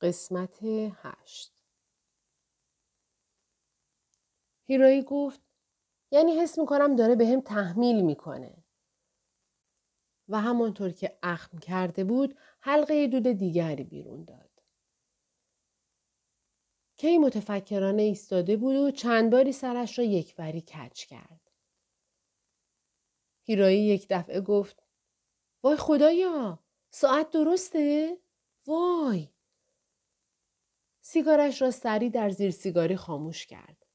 قسمت هشت هیروی گفت یعنی حس می‌کنم داره به هم تحمیل می‌کنه. و همانطور که اخم کرده بود حلقه دود دیگری بیرون داد. کی متفکرانه ایستاده بود و چند باری سرش را یکوری کچ کرد. هیرایی یک دفعه گفت وای خدایا ساعت درسته؟ وای سیگارش را سری در زیر سیگاری خاموش کرد.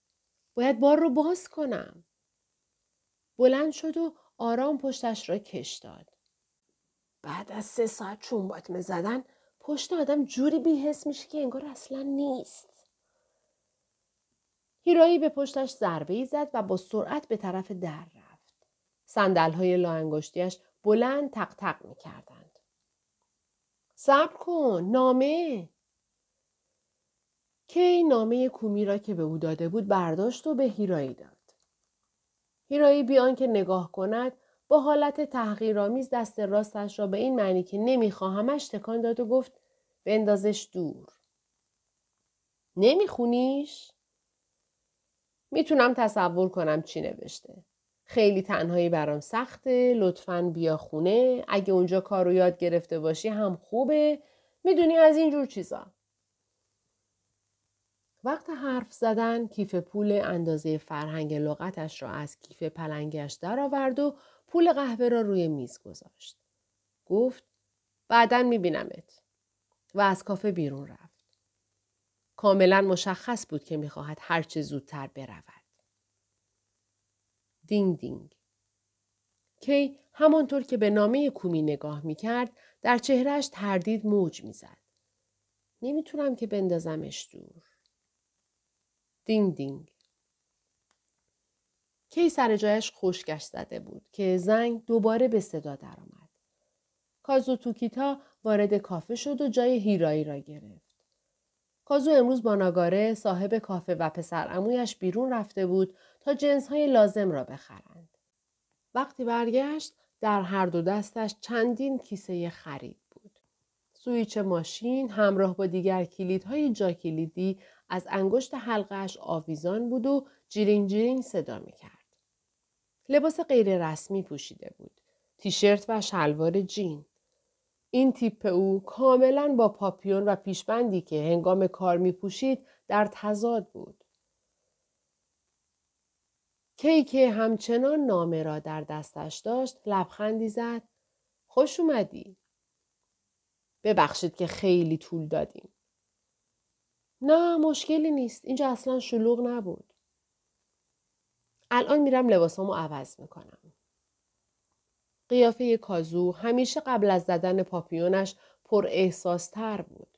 باید بار رو باز کنم. بلند شد و آرام پشتش را کش داد. بعد از سه ساعت چون باطمه زدن پشت آدم جوری بیحس میشه که انگار اصلا نیست. هیرایی به پشتش ضربه ای زد و با سرعت به طرف در رفت. سندل های لاانگشتیش بلند تق تق می کردند. صبر کن نامه کی نامه کومی را که به او داده بود برداشت و به هیرایی داد. هیرایی بیان که نگاه کند با حالت تحقیرآمیز دست راستش را به این معنی که نمیخواهمش تکان داد و گفت بندازش دور. نمیخونیش؟ می‌تونم تصور کنم چی نوشته. خیلی تنهایی برام سخته لطفا بیا خونه اگه اونجا کار یاد گرفته باشی هم خوبه می‌دونی از این جور چیزا وقت حرف زدن کیف پول اندازه فرهنگ لغتش را از کیف پلنگش درآورد و پول قهوه را روی میز گذاشت. گفت بعدا میبینمت. و از کافه بیرون رفت. کاملا مشخص بود که می‌خواهد هرچه زودتر برود. دینگ دینگ. کی همانطور که به نامه کومی نگاه می‌کرد در چهرهش تردید موج می‌زد. نمی‌تونم که بندازمش دور. دینگ دینگ. کی سر جایش خشکش زده بود که زنگ دوباره به صدا درآمد. کازو توکیتا وارد کافه شد و جای هیرایی را گرفت. کازو امروز با ناگاره صاحب کافه و پسر عمویش بیرون رفته بود تا جنس های لازم را بخرند. وقتی برگشت در هر دو دستش چندین کیسه خرید بود. سوییچ ماشین همراه با دیگر کلیدهای جا کلیدی از انگشت حلقش آویزان بود و جیرینگ جیرینگ صدا می کرد. لباس غیر رسمی پوشیده بود. تیشرت و شلوار جین. این تیپ او کاملا با پاپیون و پیشبندی که هنگام کار می پوشید در تضاد بود. کی که همچنان نامه را در دستش داشت لبخندی زد. خوش اومدی. ببخشید که خیلی طول دادیم. نه مشکلی نیست. اینجا اصلا شلوغ نبود. الان میرم لباسامو عوض می‌کنم. قیافه کازو همیشه قبل از زدن پاپیونش پر احساس تر بود.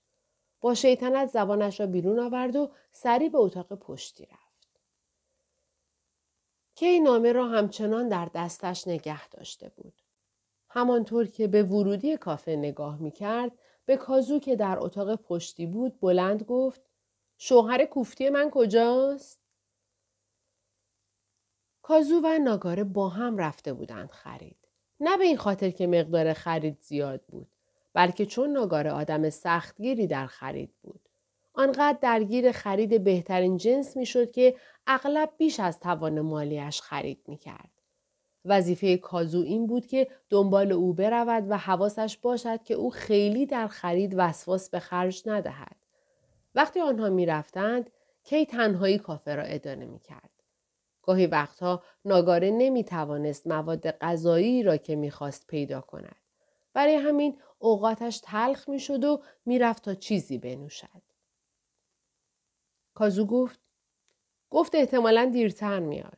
با شیطنت زبانش را بیرون آورد و سری به اتاق پشتی رفت. کی نامه را همچنان در دستش نگه داشته بود. همانطور که به ورودی کافه نگاه می کرد به کازو که در اتاق پشتی بود بلند گفت شوهر کوفتی من کجاست؟ کازو و ناگاره با هم رفته بودند خرید. نه به این خاطر که مقدار خرید زیاد بود بلکه چون ناگاره آدم سختگیری در خرید بود. آنقدر درگیر خرید بهترین جنس می‌شد که اغلب بیش از توان مالیش خرید می کرد. وظیفه کازو این بود که دنبال او برود و حواسش باشد که او خیلی در خرید وسواس به خرج ندهد. وقتی آنها می رفتند، کی تنهایی کافه را اداره می کرد. گاهی وقتها ناگاره نمی توانست مواد غذایی را که می‌خواست پیدا کند. برای همین اوقاتش تلخ می شد و می‌رفت تا چیزی بنوشد. کازو گفت گفت احتمالا دیرتر میاد.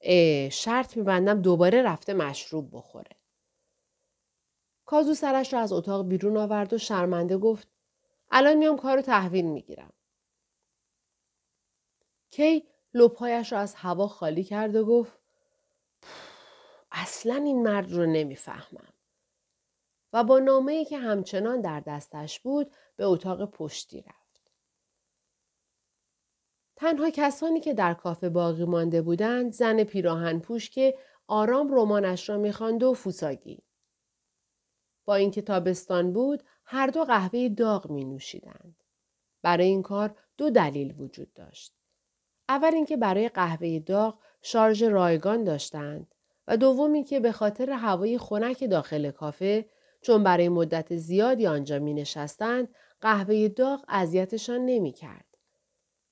اه شرط میبندم دوباره رفته مشروب بخوره. کازو سرش را از اتاق بیرون آورد و شرمنده گفت الان میام کارو تحویل می‌گیرم. کی لپایش را از هوا خالی کرد و گفت اصلا این مرد رو نمی‌فهمم. و با نامه ای که همچنان در دستش بود به اتاق پشتی رفت. تنها کسانی که در کافه باقی مانده بودند زن پیراهن پوش که آرام رمانش را می‌خواند و فوساگی. با اینکه تابستان بود هر دو قهوه داغ می نوشیدند. برای این کار دو دلیل وجود داشت. اول اینکه برای قهوه داغ شارژ رایگان داشتند و دومی که به خاطر هوای خنک داخل کافه چون برای مدت زیادی آنجا می نشستند قهوه داغ اذیتشان نمی کرد.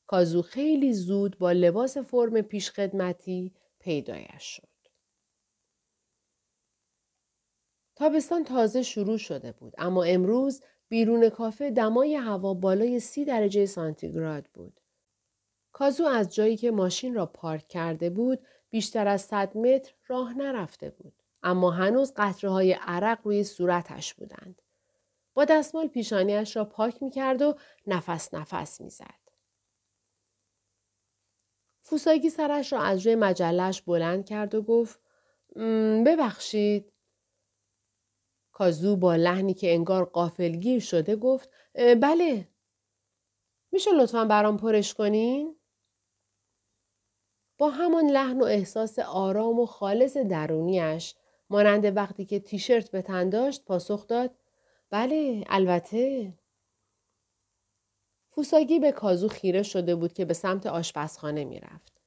کازو خیلی زود با لباس فرم پیشخدمتی پیدایش شد. تابستان تازه شروع شده بود اما امروز بیرون کافه دمای هوا بالای سی درجه سانتیگراد بود. کازو از جایی که ماشین را پارک کرده بود بیشتر از 100 متر راه نرفته بود. اما هنوز قطره های عرق روی صورتش بودند. با دستمال پیشانیش را پاک می کرد و نفس نفس می زد. فوساگی سرش را از روی مجلش بلند کرد و گفت ببخشید. کازو با لحنی که انگار قافلگیر شده گفت بله. میشه لطفا برام پرش کنین؟ با همان لحن و احساس آرام و خالص درونیش مانند وقتی که تیشرت به تن داشت پاسخ داد بله البته فوساگی به کازو خیره شده بود که به سمت آشپزخانه می‌رفت.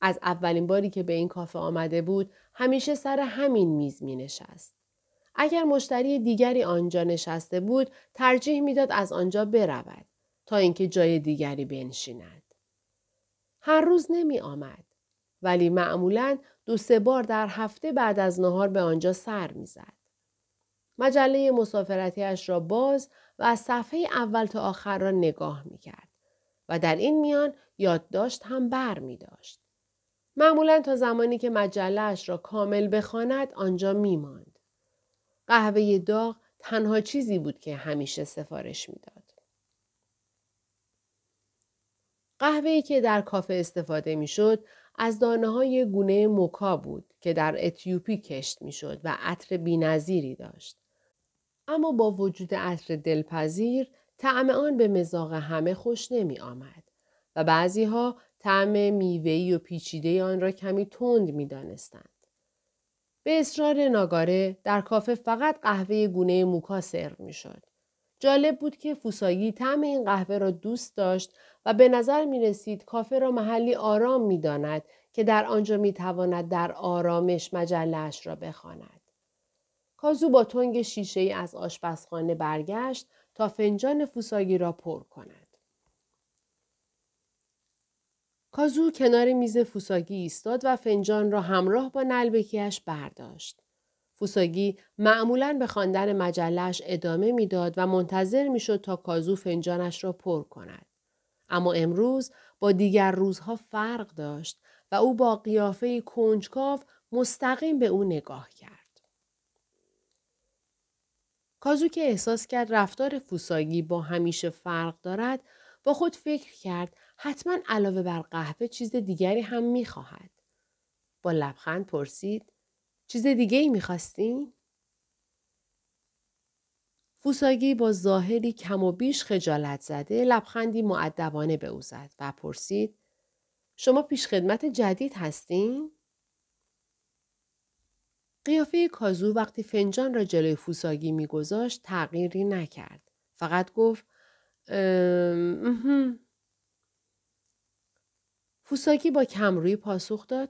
از اولین باری که به این کافه آمده بود همیشه سر همین میز می نشست. اگر مشتری دیگری آنجا نشسته بود ترجیح می‌داد از آنجا برود تا اینکه جای دیگری بنشیند. هر روز نمی آمد. ولی معمولا دو سه بار در هفته بعد از نهار به آنجا سر می‌زد. مجله مسافرتیش را باز و از صفحه اول تا آخر را نگاه می کرد و در این میان یادداشت هم بر می داشت. معمولا تا زمانی که مجلهش را کامل بخواند آنجا می ماند. قهوه داغ تنها چیزی بود که همیشه سفارش می‌داد. قهوه‌ای که در کافه استفاده می‌شد از دانه های گونه موکا بود که در اتیوپی کشت می‌شد و عطر بینظیری داشت. اما با وجود عطر دلپذیر طعم آن به مزاق همه خوش نمی آمد و بعضی ها طعم میوهی و پیچیده آن را کمی تند می دانستند. به اصرار ناگاره در کافه فقط قهوه گونه موکا سرو می شد. جالب بود که فوسایی طعم این قهوه را دوست داشت و به نظر می رسید کافه را محلی آرام می داند که در آنجا می تواند در آرامش مجلش را بخواند. کازو با تنگ شیشه ای از آشپزخانه برگشت تا فنجان فوساگی را پر کند. کازو کنار میز فوساگی ایستاد و فنجان را همراه با نلبکیش برداشت. فوساگی معمولا به خواندن مجلش ادامه می‌داد و منتظر می‌شد تا کازو فنجانش را پر کند. اما امروز با دیگر روزها فرق داشت و او با قیافه کنجکاو مستقیم به او نگاه کرد. کازو که احساس کرد رفتار فوساگی با همیشه فرق دارد با خود فکر کرد حتما علاوه بر قهوه چیز دیگری هم می‌خواهد. با لبخند پرسید چیز دیگه ای می‌خواستی؟ فوساگی با ظاهری کم و بیش خجالت زده لبخندی معدبانه به او زد و پرسید شما پیش خدمت جدید هستین؟ قیافه کازو وقتی فنجان را جلوی فوساگی میگذاشت تغییری نکرد. فقط گفت فوساگی با کمروی پاسخ داد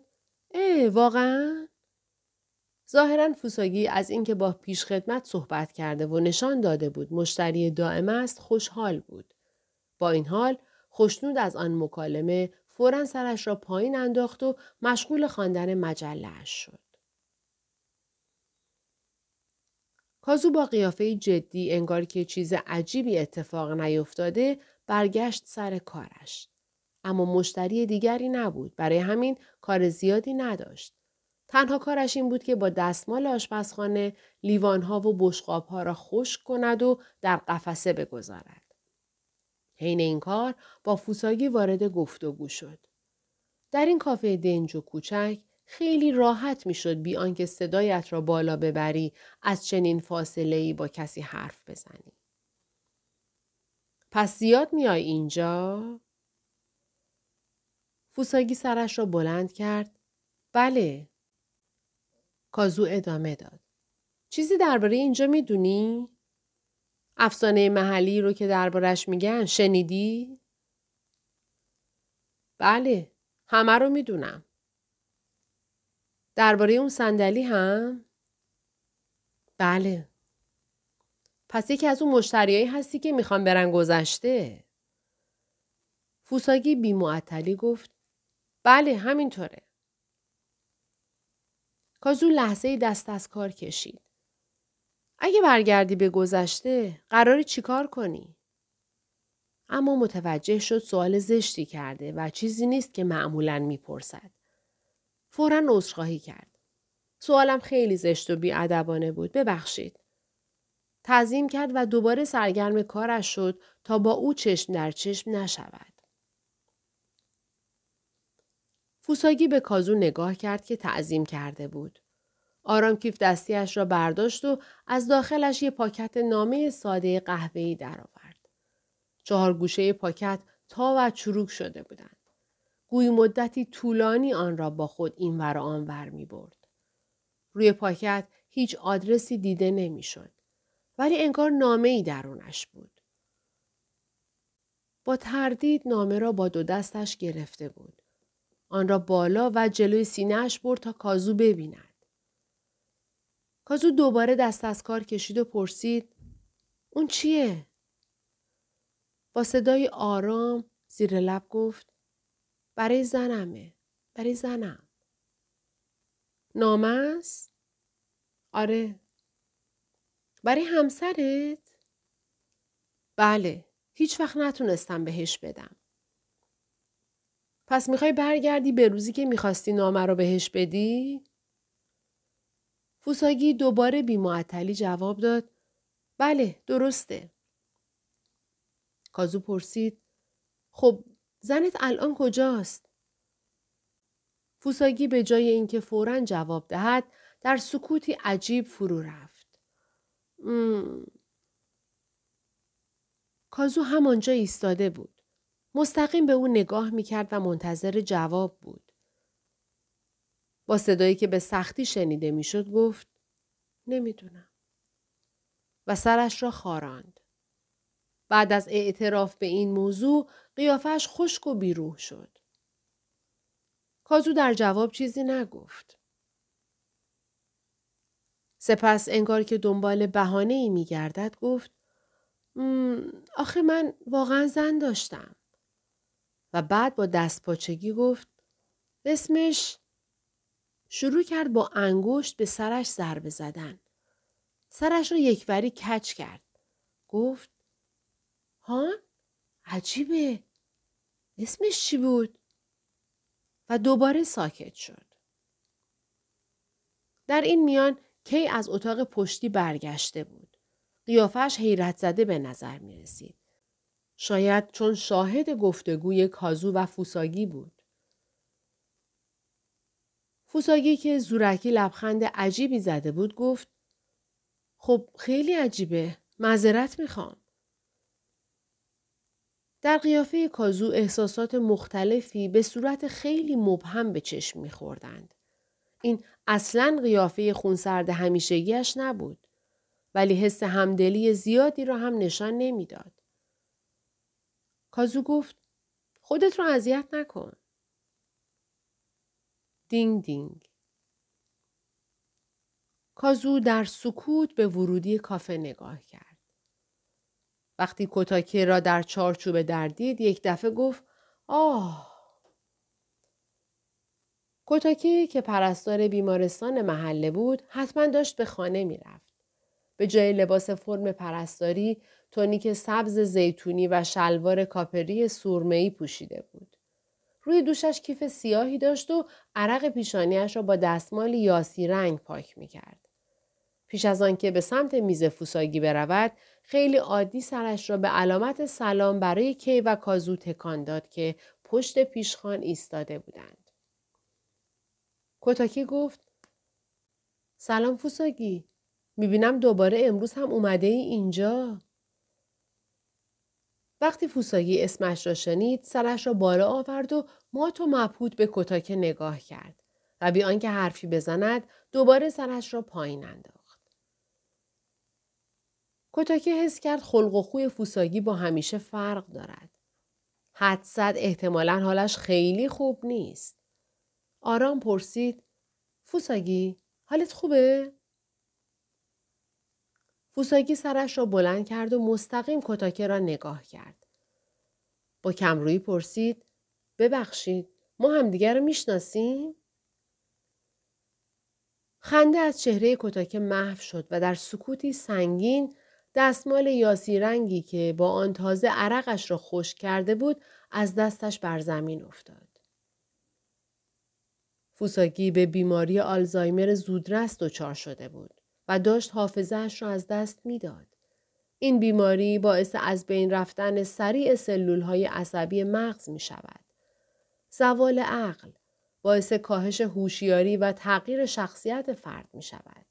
اه واقعا؟ ظاهرا فوساگی از اینکه با پیشخدمت صحبت کرده و نشان داده بود مشتری دائم است خوشحال بود. با این حال خوشنود از آن مکالمه فورا سرش را پایین انداخت و مشغول خواندن مجله شد. کازو با قیافه جدی انگار که چیز عجیبی اتفاق نیفتاده برگشت سر کارش. اما مشتری دیگری نبود. برای همین کار زیادی نداشت. تنها کارش این بود که با دستمال آشپزخانه لیوانها و بشقابها را خشک کند و در قفسه بگذارد. حین این کار با فوساگی وارد گفتگو شد. در این کافه دنج و کوچک خیلی راحت می‌شد بی آنکه صدایت را بالا ببری از چنین فاصله ای با کسی حرف بزنی. پس زیاد میای اینجا؟ فوساگی سرش را بلند کرد. بله. کازو ادامه داد. چیزی درباره اینجا می‌دونی؟ افسانه محلی رو که دربارش میگن شنیدی؟ بله همه رو می‌دونم. درباره اون صندلی هم؟ بله. پس یکی از اون مشتریایی هستی که می‌خوان برن گذشته. فوساگی بی معطلی گفت بله همینطوره. کازو لحظه دست از کار کشید. اگه برگردی به گذشته قراری چیکار کنی؟ اما متوجه شد سوال زشتی کرده و چیزی نیست که معمولا می‌پرسد. فورا عذرخواهی کرد. سوالم خیلی زشت و بیادبانه بود. ببخشید. تعظیم کرد و دوباره سرگرم کارش شد تا با او چشم در چشم نشود. فوساگی به کازو نگاه کرد که تعظیم کرده بود. آرام کیف دستیش را برداشت و از داخلش یه پاکت نامه ساده قهوه‌ای درآورد. چهار گوشه پاکت تا و چروک شده بودند. گوی مدتی طولانی آن را با خود این ور آن ور می برد. روی پاکت هیچ آدرسی دیده نمی‌شد. ولی انگار نامه ای درونش بود. با تردید نامه را با دو دستش گرفته بود. آن را بالا و جلوی سینهش برد تا کازو ببیند. کازو دوباره دست از کار کشید و پرسید اون چیه؟ با صدای آرام زیر لب گفت برای زنمه. برای زنم. نامه است؟ آره. برای همسرت؟ بله. هیچ وقت نتونستم بهش بدم. پس می‌خوای برگردی به روزی که می‌خواستی نامه رو بهش بدی؟ فوساگی دوباره بیمعطلی جواب داد بله درسته. کازو پرسید خب زنت الان کجاست؟ فوساگی به جای اینکه فورا جواب دهد در سکوتی عجیب فرو رفت. مم. کازو همانجا ایستاده بود. مستقیم به او نگاه می‌کرد و منتظر جواب بود. با صدایی که به سختی شنیده می‌شد گفت نمی‌دونم. و سرش را خاراند. بعد از اعتراف به این موضوع قیافش خشک و بیروح شد. کازو در جواب چیزی نگفت. سپس انگار که دنبال بهانه ای می گردد گفت آخه من واقعا زن داشتم. و بعد با دست پاچگی گفت اسمش شروع کرد با انگشت به سرش ضربه زدن. سرش را یکوری کچ کرد. گفت هان؟ عجیبه. اسمش چی بود؟ و دوباره ساکت شد. در این میان کی از اتاق پشتی برگشته بود. قیافش حیرت زده به نظر می رسید. شاید چون شاهد گفتگوی کازو و فوساگی بود. فوساگی که زورکی لبخند عجیبی زده بود گفت خب خیلی عجیبه. معذرت می‌خوام. در قیافه کازو احساسات مختلفی به صورت خیلی مبهم به چشم میخوردند. این اصلا قیافه خونسرد همیشگیش نبود. ولی حس همدلی زیادی را هم نشان نمی‌داد. کازو گفت خودت رو اذیت نکن. دینگ دینگ. کازو در سکوت به ورودی کافه نگاه کرد. وقتی کتاکی را در چارچوب در دید یک دفعه گفت آه کتاکی که پرستار بیمارستان محله بود حتما داشت به خانه می‌رفت. به جای لباس فرم پرستاری تونیک سبز زیتونی و شلوار کاپری سورمه‌ای پوشیده بود. روی دوشش کیف سیاهی داشت و عرق پیشانیش را با دستمال یاسی رنگ پاک می کرد. پیش از آنکه به سمت میز فوساگی برود خیلی عادی سرش را به علامت سلام برای کی و کازو تکان داد که پشت پیشخان ایستاده بودند. کتاکی گفت سلام فوساگی می‌بینم دوباره امروز هم اومده ای اینجا. وقتی فوساگی اسمش را شنید سرش را بالا آورد و مات و مبهوت به کتاکه نگاه کرد و بی آنکه حرفی بزند دوباره سرش را پایین انداخت. کتاکه حس کرد خلق و خوی فوساگی با همیشه فرق دارد. حدسد احتمالا حالش خیلی خوب نیست. آرام پرسید فوساگی حالت خوبه؟ فوساگی سرش را بلند کرد و مستقیم کتاکه را نگاه کرد. با کمرویی پرسید ببخشید ما همدیگر رو می‌شناسیم؟ خنده از چهره کتاکه محو شد و در سکوتی سنگین دستمال یاسی رنگی که با آن تازه عرقش را خوش کرده بود از دستش بر زمین افتاد. فوساگی به بیماری آلزایمر زودرس دچار شده بود و داشت حافظهش را از دست می‌داد. این بیماری باعث از بین رفتن سریع سلول های عصبی مغز می شود. زوال عقل باعث کاهش هوشیاری و تغییر شخصیت فرد می شود.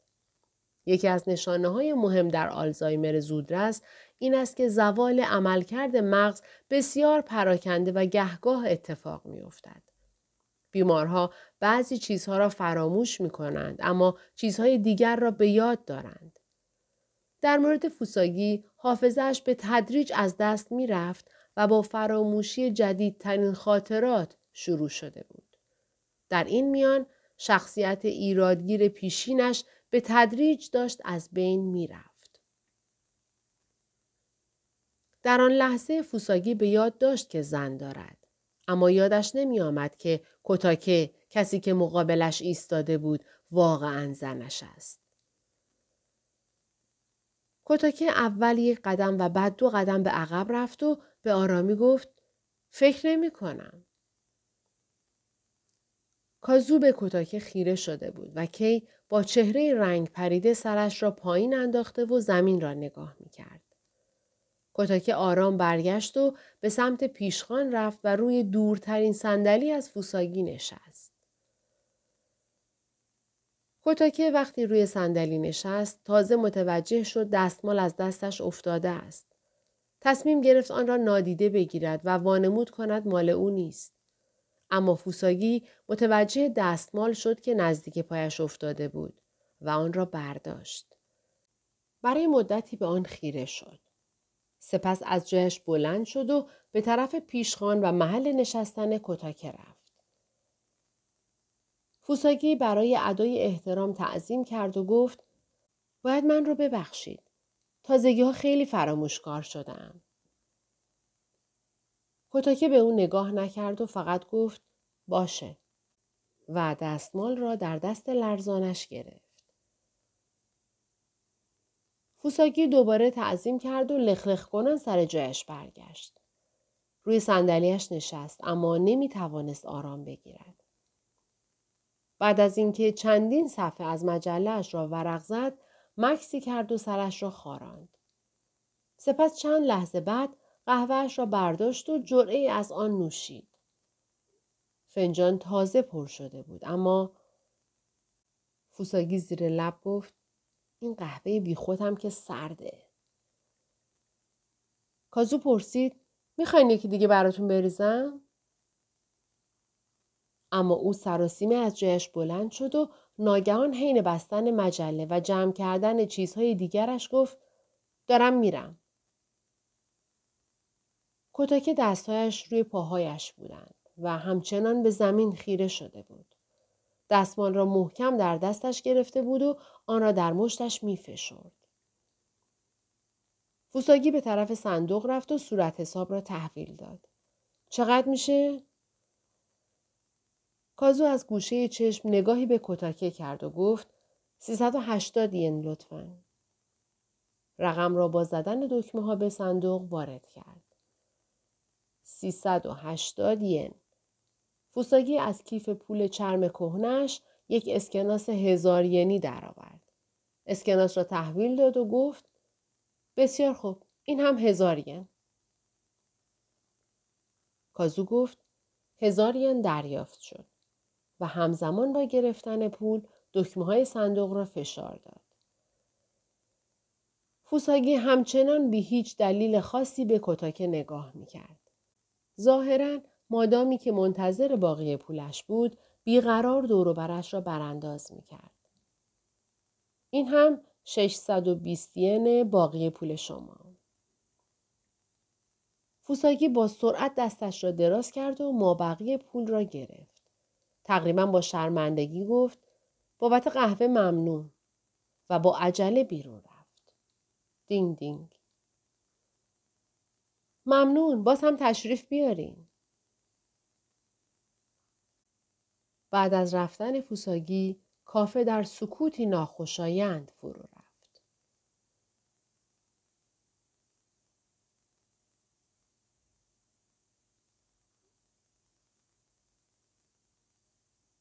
یکی از نشانه های مهم در آلزایمر زودرس این است که زوال عملکرد مغز بسیار پراکنده و گهگاه اتفاق می افتد. بیمارها بعضی چیزها را فراموش می کنند اما چیزهای دیگر را به یاد دارند. در مورد فوساگی حافظش به تدریج از دست می رفت و با فراموشی جدیدترین خاطرات شروع شده بود. در این میان شخصیت ایرادگیر پیشینش به تدریج داشت از بین می رفت. در آن لحظه فوساگی به یاد داشت که زن دارد. اما یادش نمی آمد که کتاکه کسی که مقابلش ایستاده بود واقعا زنش است. کتاکه اول یک قدم و بعد دو قدم به عقب رفت و به آرامی گفت فکر نمی کنم. کازو به کتاکه خیره شده بود و کی با چهره رنگ پریده سرش را پایین انداخته و زمین را نگاه می کرد. کتاکه آرام برگشت و به سمت پیشخان رفت و روی دورترین صندلی از فوساگی نشست. کتاکه وقتی روی صندلی نشست تازه متوجه شد دستمال از دستش افتاده است. تصمیم گرفت آن را نادیده بگیرد و وانمود کند مال او نیست. اما فوساگی متوجه دستمال شد که نزدیک پایش افتاده بود و آن را برداشت. برای مدتی به آن خیره شد. سپس از جایش بلند شد و به طرف پیشخان و محل نشستن کتاکه رفت. فوساگی برای ادای احترام تعظیم کرد و گفت باید من رو ببخشید. تازگی ها خیلی فراموشکار شدم. کتاکه به او نگاه نکرد و فقط گفت باشه و دستمال را در دست لرزانش گرفت. فوساگی دوباره تعظیم کرد و لخلخ کنان سر جایش برگشت. روی صندلیاش نشست اما نمی توانست آرام بگیرد. بعد از اینکه چندین صفحه از مجلهاش را ورق زد، مکسی کرد و سرش را خاراند. سپس چند لحظه بعد قهوهش را برداشت و جرعه از آن نوشید. فنجان تازه پر شده بود اما فوساگی زیر لب گفت این قهوه بی خودم که سرده. کازو پرسید می‌خواین یکی دیگه براتون بریزم؟ اما او سراسیمه از جایش بلند شد و ناگهان حین بستن مجله و جمع کردن چیزهای دیگرش گفت دارم میرم. کتاکه دستهایش روی پاهایش بودند و همچنان به زمین خیره شده بود. دستمال را محکم در دستش گرفته بود و آن را در مشتش می فشرد. فوساگی به طرف صندوق رفت و صورت حساب را تحویل داد. چقدر میشه؟ کازو از گوشه چشم نگاهی به کتاکه کرد و گفت 380 ین لطفا. رقم را با زدن دکمه ها به صندوق وارد کرد. 380 ین. فوساگی از کیف پول چرم کهنش یک اسکناس هزار ینی درآورد. اسکناس را تحویل داد و گفت بسیار خوب این هم هزار ین. کازو گفت هزار ین دریافت شد و همزمان با گرفتن پول دکمه های صندوق را فشار داد. فوساگی همچنان بی هیچ دلیل خاصی به کتاکه نگاه می کرد. ظاهرا مادامی که منتظر باقی پولش بود بیقرار برش را برانداز می کرد. این هم 620 ین باقی پول شما. فوساگی با سرعت دستش را دراز کرد و مابقی پول را گرفت. تقریبا با شرمندگی گفت بابت قهوه ممنون و با عجله بیرون رفت. دینگ دینگ. ممنون باز هم تشریف بیارین. بعد از رفتن فوساگی کافه در سکوتی ناخوشایند فرو رفت.